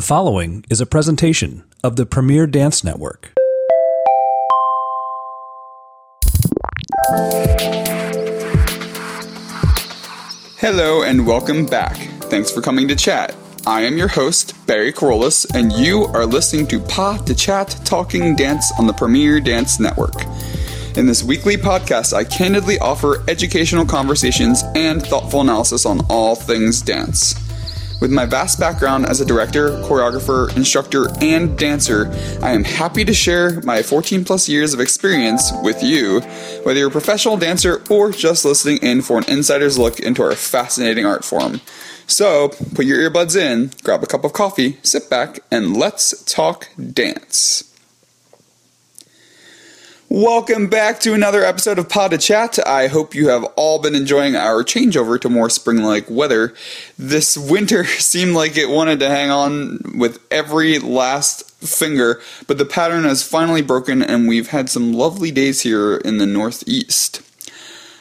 The following is a presentation of the Premier Dance Network. Hello and welcome back. Thanks for coming to chat. I am your host, Barry Kerollis, and you are listening to Pas de Chat Talking Dance on the Premier Dance Network. In this weekly podcast, I candidly offer educational conversations and thoughtful analysis on all things dance. With my vast background as a director, choreographer, instructor, and dancer, I am happy to share my 14 plus years of experience with you, whether you're a professional dancer or just listening in for an insider's look into our fascinating art form. So, put your earbuds in, grab a cup of coffee, sit back, and let's talk dance. Welcome back to another episode of Pas de Chat. I hope you have all been enjoying our changeover to more spring like weather. This winter seemed like it wanted to hang on with every last finger, but the pattern has finally broken and we've had some lovely days here in the Northeast.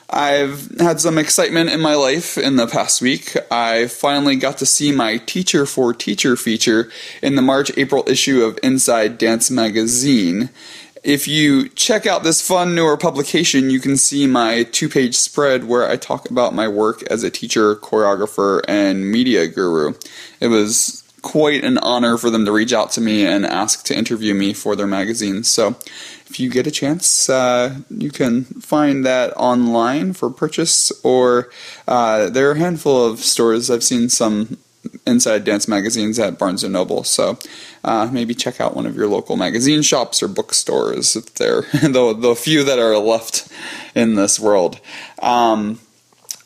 I've had some excitement in my life in the past week. I finally got to see my Teacher for Teacher feature in the March April issue of Inside Dance Magazine. If you check out this fun newer publication, you can see my two page spread where I talk about my work as a teacher, choreographer, and media guru. It was quite an honor for them to reach out to me and ask to interview me for their magazine. So, if you get a chance, uh, you can find that online for purchase, or uh, there are a handful of stores. I've seen some inside dance magazines at Barnes and Noble. So uh, maybe check out one of your local magazine shops or bookstores if they're the the few that are left in this world. Um,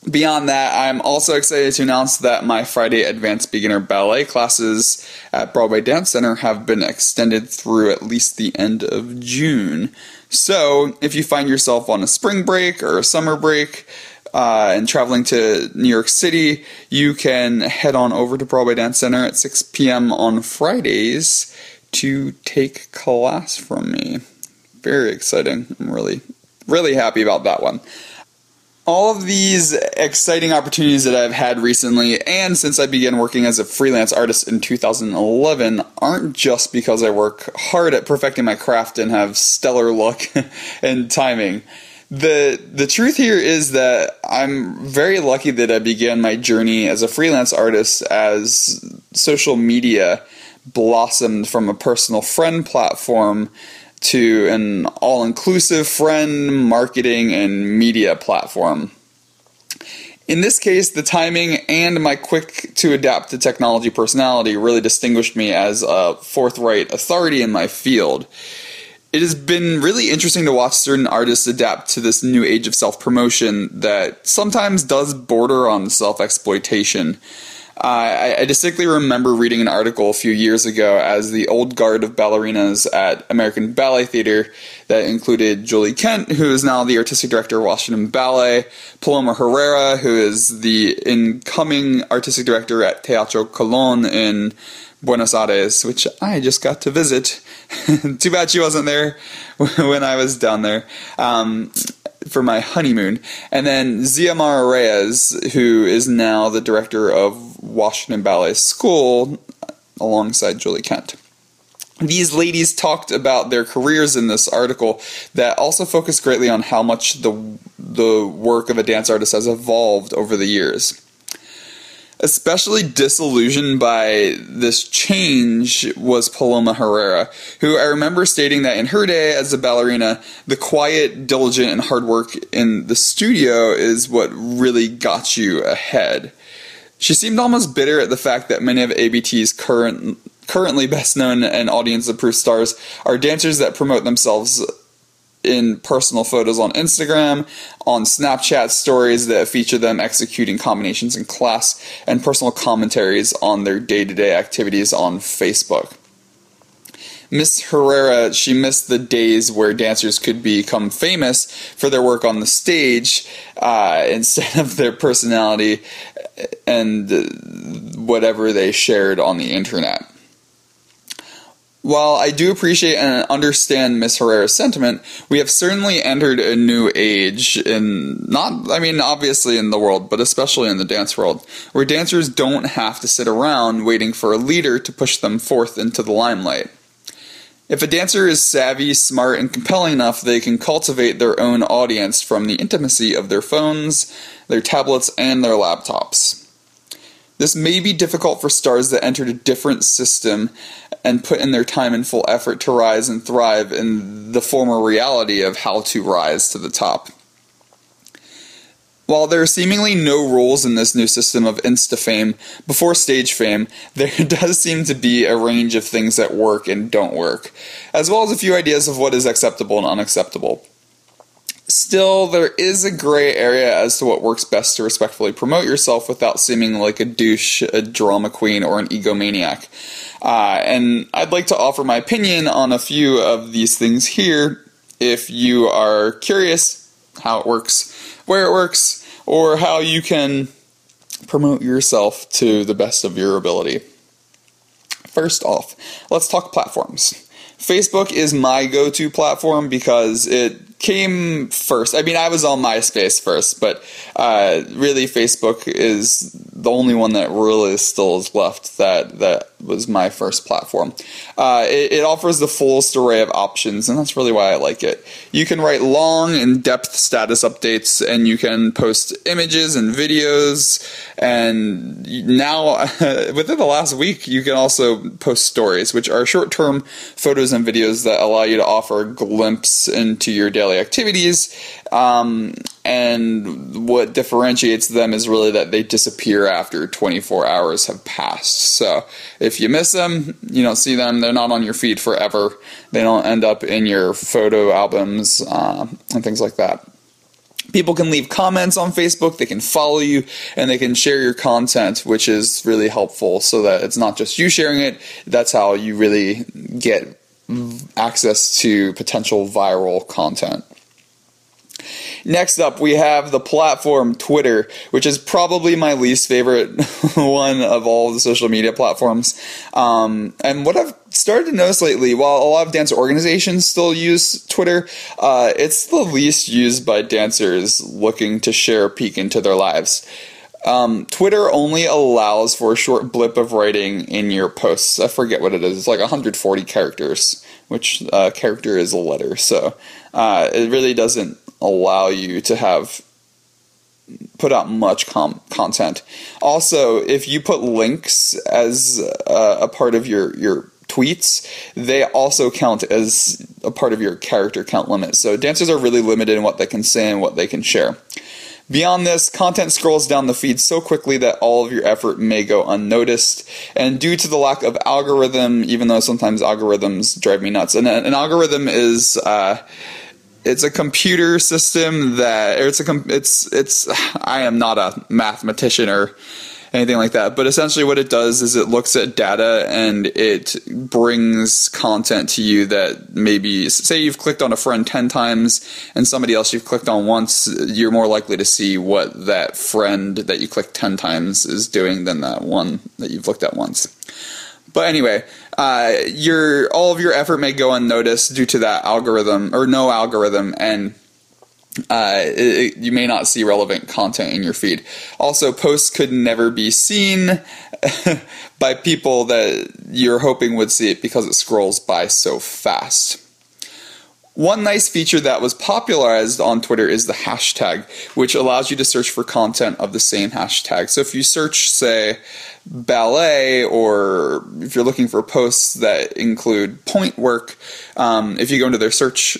Beyond that, I'm also excited to announce that my Friday Advanced Beginner Ballet classes at Broadway Dance Center have been extended through at least the end of June. So, if you find yourself on a spring break or a summer break, uh, and traveling to New York City, you can head on over to Broadway Dance Center at 6 p.m. on Fridays to take class from me. Very exciting. I'm really, really happy about that one. All of these exciting opportunities that I've had recently, and since I began working as a freelance artist in 2011, aren't just because I work hard at perfecting my craft and have stellar luck and timing the the truth here is that I'm very lucky that I began my journey as a freelance artist as social media blossomed from a personal friend platform to an all-inclusive friend marketing and media platform. In this case, the timing and my quick to adapt to technology personality really distinguished me as a forthright authority in my field it has been really interesting to watch certain artists adapt to this new age of self promotion that sometimes does border on self exploitation. Uh, I, I, distinctly remember reading an article a few years ago as the old guard of ballerinas at American Ballet Theater that included Julie Kent, who is now the artistic director of Washington Ballet, Paloma Herrera, who is the incoming artistic director at Teatro Colon in Buenos Aires, which I just got to visit. Too bad she wasn't there when I was down there um, for my honeymoon. And then Xiomara Reyes, who is now the director of Washington Ballet School, alongside Julie Kent. These ladies talked about their careers in this article that also focused greatly on how much the the work of a dance artist has evolved over the years especially disillusioned by this change was Paloma Herrera, who I remember stating that in her day as a ballerina, the quiet, diligent, and hard work in the studio is what really got you ahead. She seemed almost bitter at the fact that many of ABT's current currently best known and audience approved stars are dancers that promote themselves in personal photos on Instagram, on Snapchat stories that feature them executing combinations in class, and personal commentaries on their day to day activities on Facebook. Miss Herrera, she missed the days where dancers could become famous for their work on the stage uh, instead of their personality and whatever they shared on the internet. While I do appreciate and understand Miss Herrera's sentiment, we have certainly entered a new age in not, I mean, obviously in the world, but especially in the dance world, where dancers don't have to sit around waiting for a leader to push them forth into the limelight. If a dancer is savvy, smart, and compelling enough, they can cultivate their own audience from the intimacy of their phones, their tablets, and their laptops. This may be difficult for stars that entered a different system and put in their time and full effort to rise and thrive in the former reality of how to rise to the top. While there are seemingly no rules in this new system of insta fame before stage fame, there does seem to be a range of things that work and don't work, as well as a few ideas of what is acceptable and unacceptable. Still, there is a gray area as to what works best to respectfully promote yourself without seeming like a douche, a drama queen, or an egomaniac. Uh, and I'd like to offer my opinion on a few of these things here if you are curious how it works, where it works, or how you can promote yourself to the best of your ability. First off, let's talk platforms. Facebook is my go to platform because it came first. I mean, I was on MySpace first, but uh, really, Facebook is the only one that really still is left that that was my first platform. Uh, it, it, offers the fullest array of options, and that's really why I like it. You can write long, in depth status updates, and you can post images and videos. And now, within the last week, you can also post stories, which are short term photos and videos that allow you to offer a glimpse into your daily activities. Um, and what differentiates them is really that they disappear after 24 hours have passed. So if you miss them, you don't see them, they're not on your feed forever. They don't end up in your photo albums uh, and things like that. People can leave comments on Facebook, they can follow you, and they can share your content, which is really helpful so that it's not just you sharing it. That's how you really get access to potential viral content. Next up, we have the platform Twitter, which is probably my least favorite one of all the social media platforms. Um, and what I've started to notice lately, while a lot of dance organizations still use Twitter, uh, it's the least used by dancers looking to share a peek into their lives. Um, Twitter only allows for a short blip of writing in your posts. I forget what it is. It's like 140 characters, which uh, character is a letter. So uh, it really doesn't allow you to have put out much com- content. Also, if you put links as uh, a part of your your tweets, they also count as a part of your character count limit. So dancers are really limited in what they can say and what they can share. Beyond this, content scrolls down the feed so quickly that all of your effort may go unnoticed. And due to the lack of algorithm, even though sometimes algorithms drive me nuts, and an algorithm is uh, it's a computer system that it's a it's it's I am not a mathematician or anything like that but essentially what it does is it looks at data and it brings content to you that maybe say you've clicked on a friend 10 times and somebody else you've clicked on once you're more likely to see what that friend that you clicked 10 times is doing than that one that you've looked at once but anyway, uh, your all of your effort may go unnoticed due to that algorithm or no algorithm, and uh, it, you may not see relevant content in your feed. Also, posts could never be seen by people that you're hoping would see it because it scrolls by so fast. One nice feature that was popularized on Twitter is the hashtag, which allows you to search for content of the same hashtag. So if you search, say, ballet, or if you're looking for posts that include pointe work, um, if you go into their search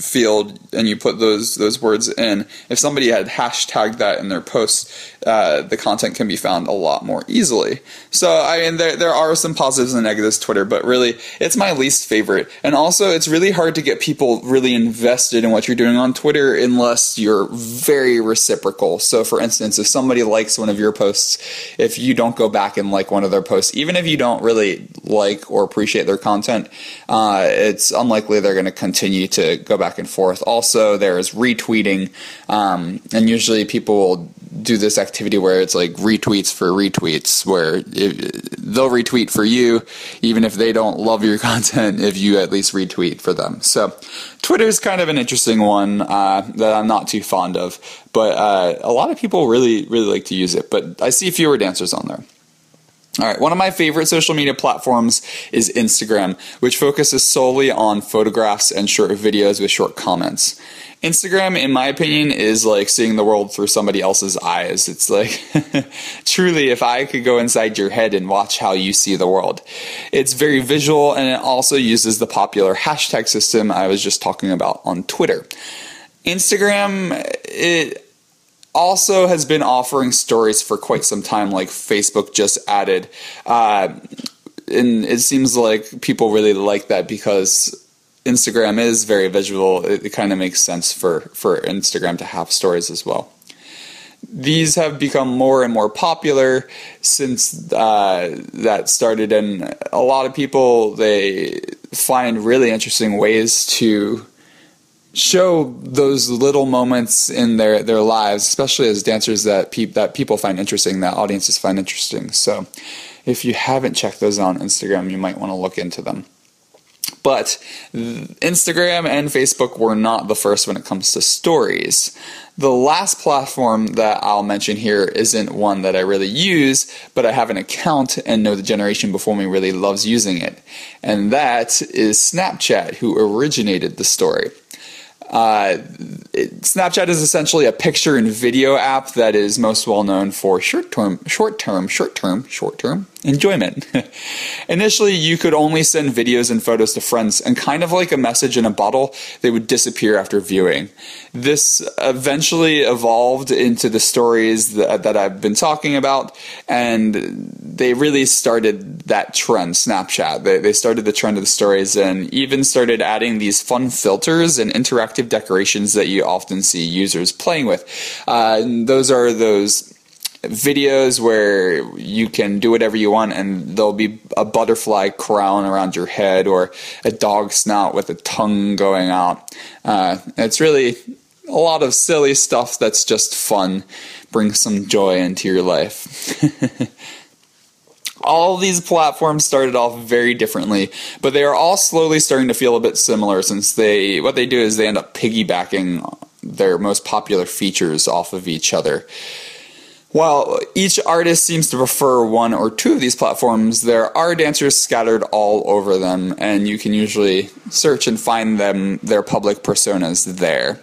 field and you put those those words in, if somebody had hashtagged that in their post, uh, the content can be found a lot more easily. So I mean, there there are some positives and negatives Twitter, but really, it's my least favorite. And also, it's really hard to get people really invested in what you're doing on Twitter unless you're very reciprocal. So, for instance, if somebody likes one of your posts, if you don't go back and like one of their posts, even if you don't really like or appreciate their content, uh, it's unlikely they're going to continue to go back and forth. Also, there's retweeting, um, and usually people will do this activity where it's like retweets for retweets, where it, they'll retweet for you, even if they don't love your content, if you at least retweet for them. So, Twitter is kind of an interesting one uh, that I'm not too fond of, but uh, a lot of people really, really like to use it. But I see fewer dancers on there. All right, one of my favorite social media platforms is Instagram, which focuses solely on photographs and short videos with short comments. Instagram, in my opinion, is like seeing the world through somebody else's eyes. It's like, truly, if I could go inside your head and watch how you see the world. It's very visual and it also uses the popular hashtag system I was just talking about on Twitter. Instagram, it also has been offering stories for quite some time, like Facebook just added. Uh, and it seems like people really like that because Instagram is very visual, it, it kind of makes sense for, for Instagram to have stories as well. These have become more and more popular since uh, that started, and a lot of people they find really interesting ways to show those little moments in their, their lives, especially as dancers that pe- that people find interesting, that audiences find interesting. So, if you haven't checked those on Instagram, you might want to look into them. But Instagram and Facebook were not the first when it comes to stories. The last platform that I'll mention here isn't one that I really use, but I have an account and know the generation before me really loves using it. And that is Snapchat, who originated the story. Uh, it, Snapchat is essentially a picture and video app that is most well known for short term, short term, short term, short term enjoyment. Initially, you could only send videos and photos to friends, and kind of like a message in a bottle, they would disappear after viewing. This eventually evolved into the stories that, that I've been talking about, and they really started that trend, Snapchat. They, they started the trend of the stories and even started adding these fun filters and interactive decorations that you often see users playing with. Uh, those are those videos where you can do whatever you want and there'll be a butterfly crown around your head or a dog snout with a tongue going out. Uh, it's really a lot of silly stuff that's just fun, brings some joy into your life. all these platforms started off very differently, but they are all slowly starting to feel a bit similar since they what they do is they end up piggybacking their most popular features off of each other. While each artist seems to prefer one or two of these platforms, there are dancers scattered all over them, and you can usually search and find them their public personas there.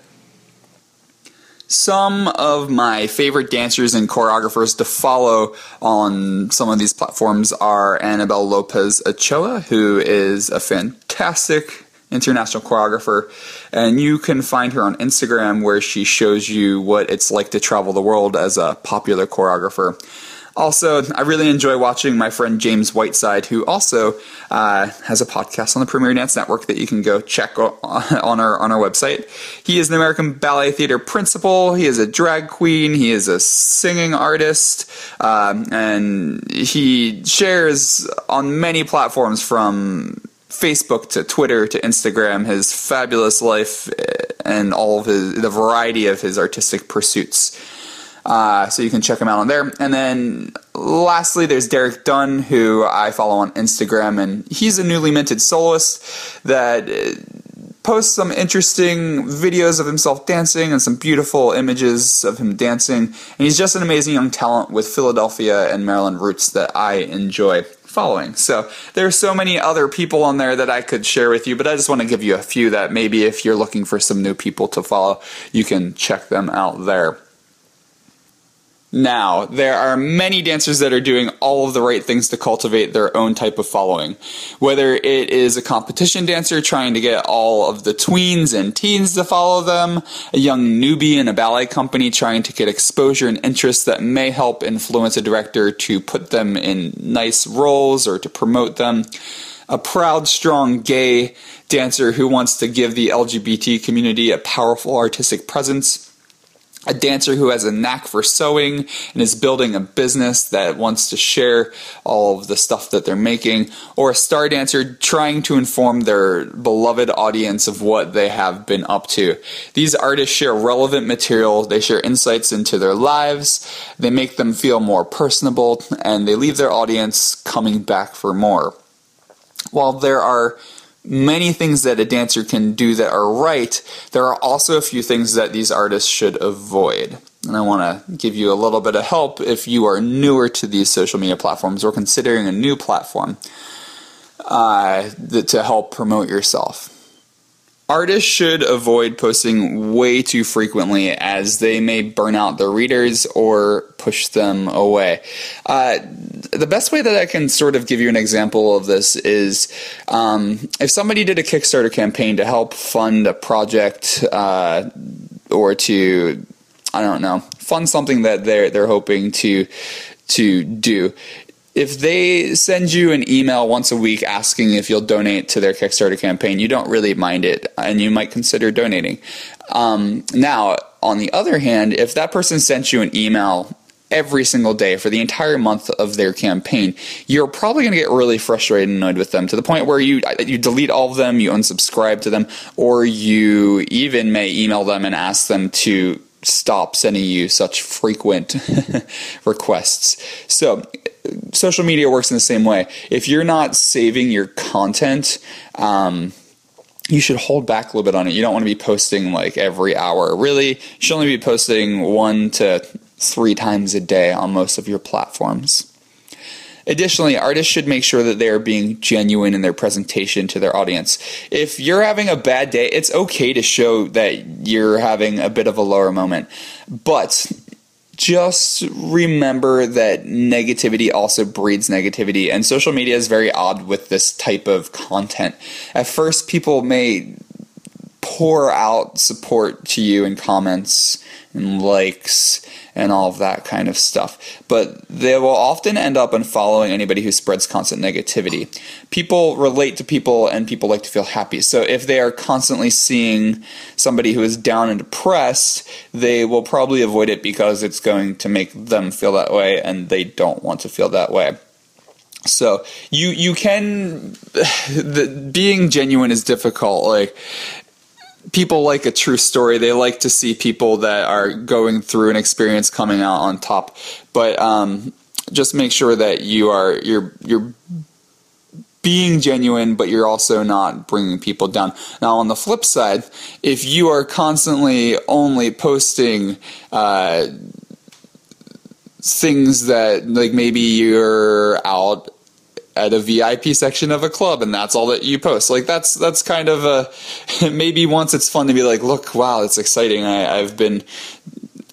Some of my favorite dancers and choreographers to follow on some of these platforms are Annabelle Lopez Ochoa, who is a fantastic international choreographer, and you can find her on Instagram where she shows you what it's like to travel the world as a popular choreographer. Also, I really enjoy watching my friend James Whiteside, who also uh, has a podcast on the Premier Dance Network that you can go check on our on our website. He is an American Ballet Theater principal. He is a drag queen. He is a singing artist, um, and he shares on many platforms from Facebook to Twitter to Instagram, his fabulous life eh, and all of his the variety of his artistic pursuits. Uh, so you can check him out on there. And then lastly, there's Derek Dunn, who I follow on Instagram, and he's a newly minted soloist that eh, posts some interesting videos of himself dancing and some beautiful images of him dancing. And he's just an amazing young talent with Philadelphia and Maryland roots that I enjoy following. So there are so many other people on there that I could share with you, but I just want to give you a few that maybe if you're looking for some new people to follow, you can check them out there. Now, there are many dancers that are doing all of the right things to cultivate their own type of following. Whether it is a competition dancer trying to get all of the tweens and teens to follow them, a young newbie in a ballet company trying to get exposure and interest that may help influence a director to put them in nice roles or to promote them, a proud, strong gay dancer who wants to give the LGBT community a powerful artistic presence a dancer who has a knack for sewing and is building a business that wants to share all of the stuff that they're making, or a star dancer trying to inform their beloved audience of what they have been up to. These artists share relevant material, they share insights into their lives, they make them feel more personable, and they leave their audience coming back for more. While there are many things that a dancer can do that are right, there are also a few things that these artists should avoid. And I want to give you a little bit of help if you are newer to these social media platforms or considering a new platform uh, to help promote yourself. Artists should avoid posting way too frequently as they may burn out their readers or push them away. Uh, the best way that I can sort of give you an example of this is um, if somebody did a Kickstarter campaign to help fund a project uh, or to, I don't know, fund something that they're they're hoping to to do if they send you an email once a week asking if you'll donate to their Kickstarter campaign, you don't really mind it and you might consider donating. Um, now, on the other hand, if that person sent you an email every single day for the entire month of their campaign, you're probably going to get really frustrated and annoyed with them to the point where you you delete all of them, you unsubscribe to them, or you even may email them and ask them to stop sending you such frequent requests. So, social media works in the same way. If you're not saving your content, um, you should hold back a little bit on it. You don't want to be posting like every hour. Really, you should only be posting one to three times a day on most of your platforms. Additionally, artists should make sure that they are being genuine in their presentation to their audience. If you're having a bad day, it's okay to show that you're having a bit of a lower moment. But just remember that negativity also breeds negativity, and social media is very odd with this type of content. At first, people may pour out support to you in comments and likes and all of that kind of stuff. But they will often end up unfollowing anybody who spreads constant negativity. People relate to people and people like to feel happy. So if they are constantly seeing somebody who is down and depressed, they will probably avoid it because it's going to make them feel that way and they don't want to feel that way. So you you can the, being genuine is difficult. Like people like a true story. They like to see people that are going through an experience coming out on top. But um, just make sure that you are you're you're being genuine, but you're also not bringing people down. Now, on the flip side, if you are constantly only posting. Uh, things that like maybe you're out at a VIP section of a club and that's all that you post. Like that's that's kind of a maybe once it's fun to be like, look, wow, it's exciting. I, I've been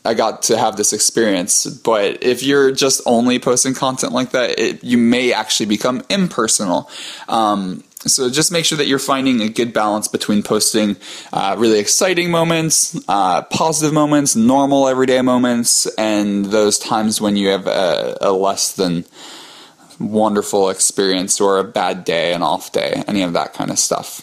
I got to have this experience. But if you're just only posting content like that, it, you may actually become impersonal. Um, so just make sure that you're finding a good balance between posting uh, really exciting moments, uh, positive moments, normal everyday moments, and those times when you have a, a less than wonderful experience or a bad day, an off day, any of that kind of stuff.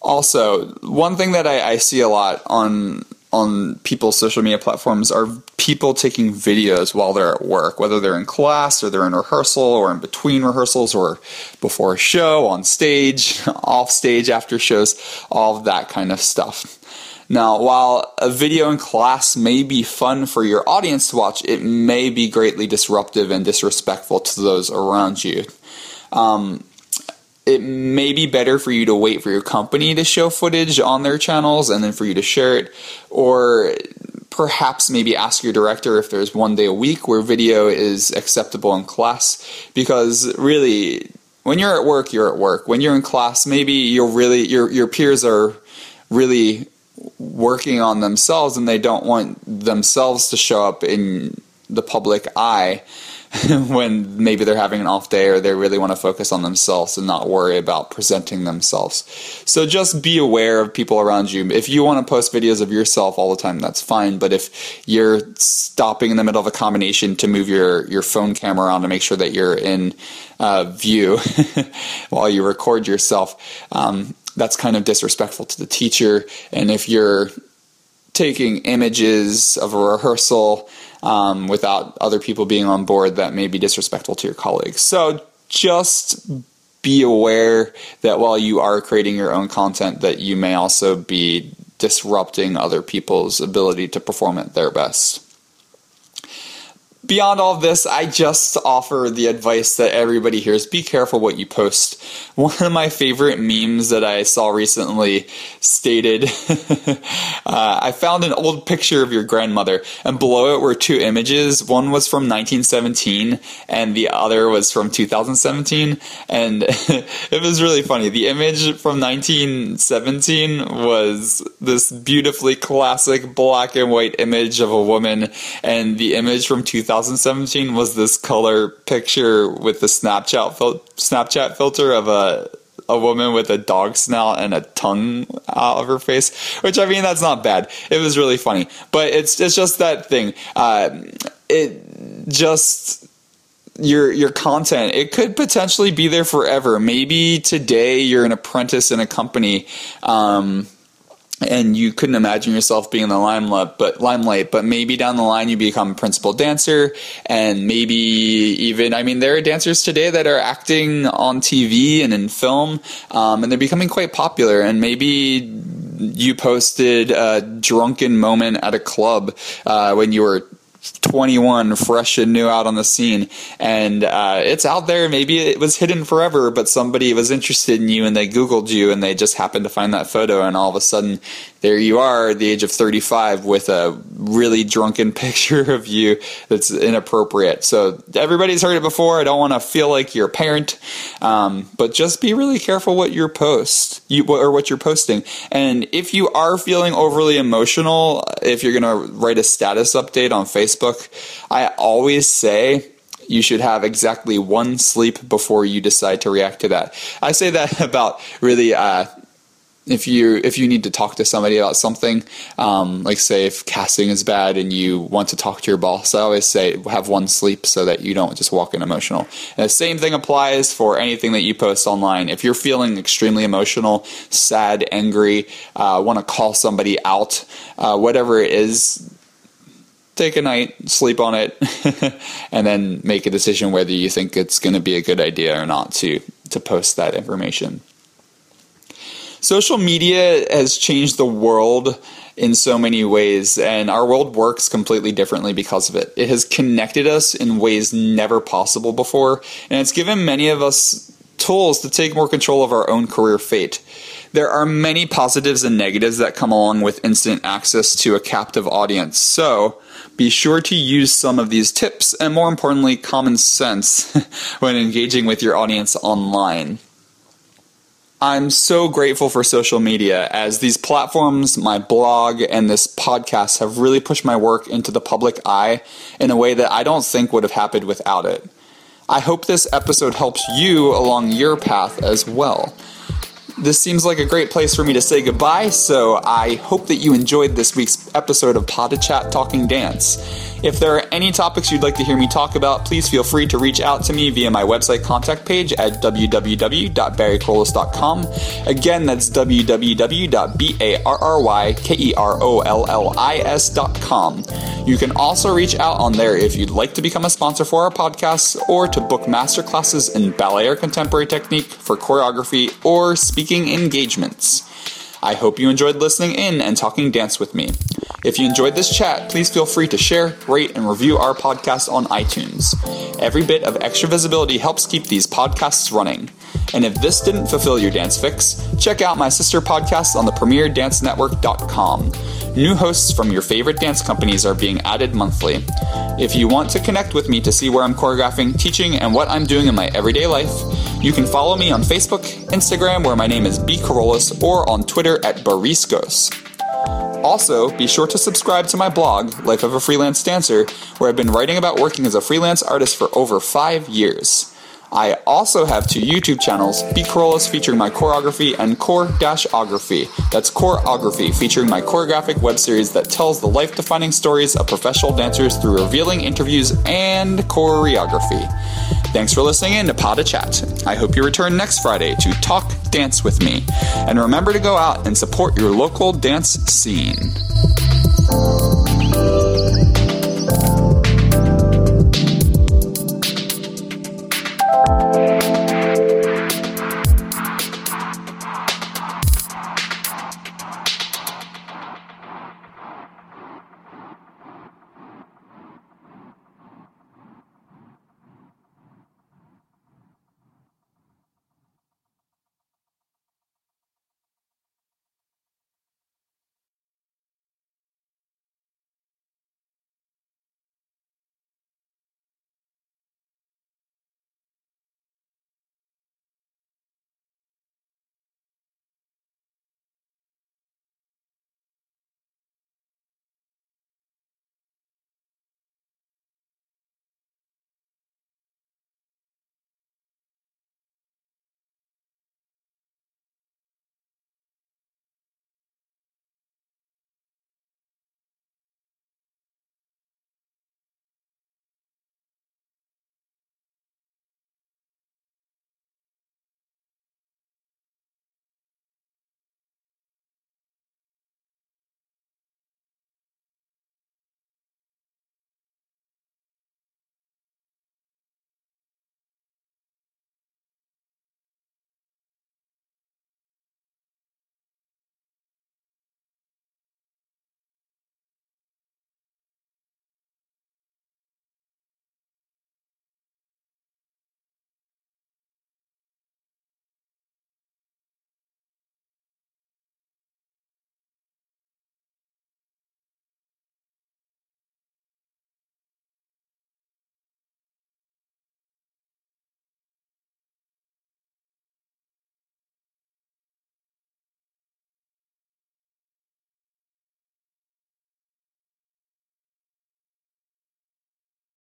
Also, one thing that I, I see a lot on on people's social media platforms are people taking videos while they're at work, whether they're in class or they're in rehearsal or in between rehearsals or before a show, on stage, off stage after shows, all of that kind of stuff. Now, while a video in class may be fun for your audience to watch, it may be greatly disruptive and disrespectful to those around you. Um, it may be better for you to wait for your company to show footage on their channels and then for you to share it, or perhaps maybe ask your director if there's one day a week where video is acceptable in class, because really, when you're at work, you're at work. When you're in class, maybe you're really your your peers are really working on themselves and they don't want themselves to show up in the public eye when maybe they're having an off day or they really want to focus on themselves and not worry about presenting themselves. So just be aware of people around you. If you want to post videos of yourself all the time, that's fine. But if you're stopping in the middle of a combination to move your, your phone camera on to make sure that you're in uh, view while you record yourself, um, that's kind of disrespectful to the teacher. And if you're taking images of a rehearsal um, without other people being on board that may be disrespectful to your colleagues. So just be aware that while you are creating your own content, that you may also be disrupting other people's ability to perform at their best beyond all this, I just offer the advice that everybody hears be careful what you post. One of my favorite memes that I saw recently stated uh, I found an old picture of your grandmother, and below it were two images. One was from 1917, and the other was from 2017. And it was really funny. The image from 1917 was this beautifully classic black and white image of a woman, and the image from 2017 2017 was this color picture with the Snapchat fil- Snapchat filter of a a woman with a dog snout and a tongue out of her face. Which I mean, that's not bad. It was really funny, but it's it's just that thing. Uh, it just your your content it could potentially be there forever maybe today you're an apprentice in a company um, and you couldn't imagine yourself being in the limelight but limelight but maybe down the line you become a principal dancer and maybe even i mean there are dancers today that are acting on tv and in film um, and they're becoming quite popular. And maybe you posted a drunken moment at a club uh, when you were 21, fresh and new out on the scene, and uh, it's out there. Maybe it was hidden forever, but somebody was interested in you and they Googled you and they just happened to find that photo, and all of a sudden, there you are at the age of 35 with a really drunken picture of you that's inappropriate. So everybody's heard it before. I don't want to feel like you're a parent, um, but just be really careful what you post you or what you're posting. And if you are feeling overly emotional, if you're going to write a status update on Facebook, I always say you should have exactly one sleep before you decide to react to that. I say that about really uh, if you if you need to talk to somebody about something, um, like say if casting is bad and you want to talk to your boss, I always say have one sleep so that you don't just walk in emotional. And the same thing applies for anything that you post online. If you're feeling extremely emotional, sad, angry, uh, want to call somebody out, uh, whatever it is, take a night, sleep on it, and then make a decision whether you think it's going to be a good idea or not to to post that information. Social media has changed the world in so many ways, and our world works completely differently because of it. It has connected us in ways never possible before, and it's given many of us tools to take more control of our own career fate. There are many positives and negatives that come along with instant access to a captive audience, so be sure to use some of these tips and, more importantly, common sense when engaging with your audience online. I'm so grateful for social media as these platforms, my blog, and this podcast have really pushed my work into the public eye in a way that I don't think would have happened without it. I hope this episode helps you along your path as well. This seems like a great place for me to say goodbye, so I hope that you enjoyed this week's episode of Pod Chat Talking Dance. If there are any topics you'd like to hear me talk about, please feel free to reach out to me via my website contact page at www.barrykerollis.com. Again, that's www.barrykerollis.com. You can also reach out on there if you'd like to become a sponsor for our podcast or to book masterclasses in ballet or contemporary technique for choreography or speaking engagements. I hope you enjoyed listening in and talking dance with me. If you enjoyed this chat, please feel free to share, rate, and review our podcast on iTunes. Every bit of extra visibility helps keep these podcasts running. And if this didn't fulfill your dance fix, check out my sister podcasts on the premierdancenetwork.com. New hosts from your favorite dance companies are being added monthly. If you want to connect with me to see where I'm choreographing, teaching, and what I'm doing in my everyday life, you can follow me on Facebook, Instagram, where my name is B. Kerollis, or on Twitter at Bariscos. Also, be sure to subscribe to my blog, Life of a Freelance Dancer, where I've been writing about working as a freelance artist for over five years. I also have two YouTube channels, B Kerollis featuring my choreography and Core-Ography. That's Choreography featuring my choreographic web series that tells the life-defining stories of professional dancers through revealing interviews and choreography. Thanks for listening in to Pod Chat. I hope you return next Friday to talk dance with me. And remember to go out and support your local dance scene.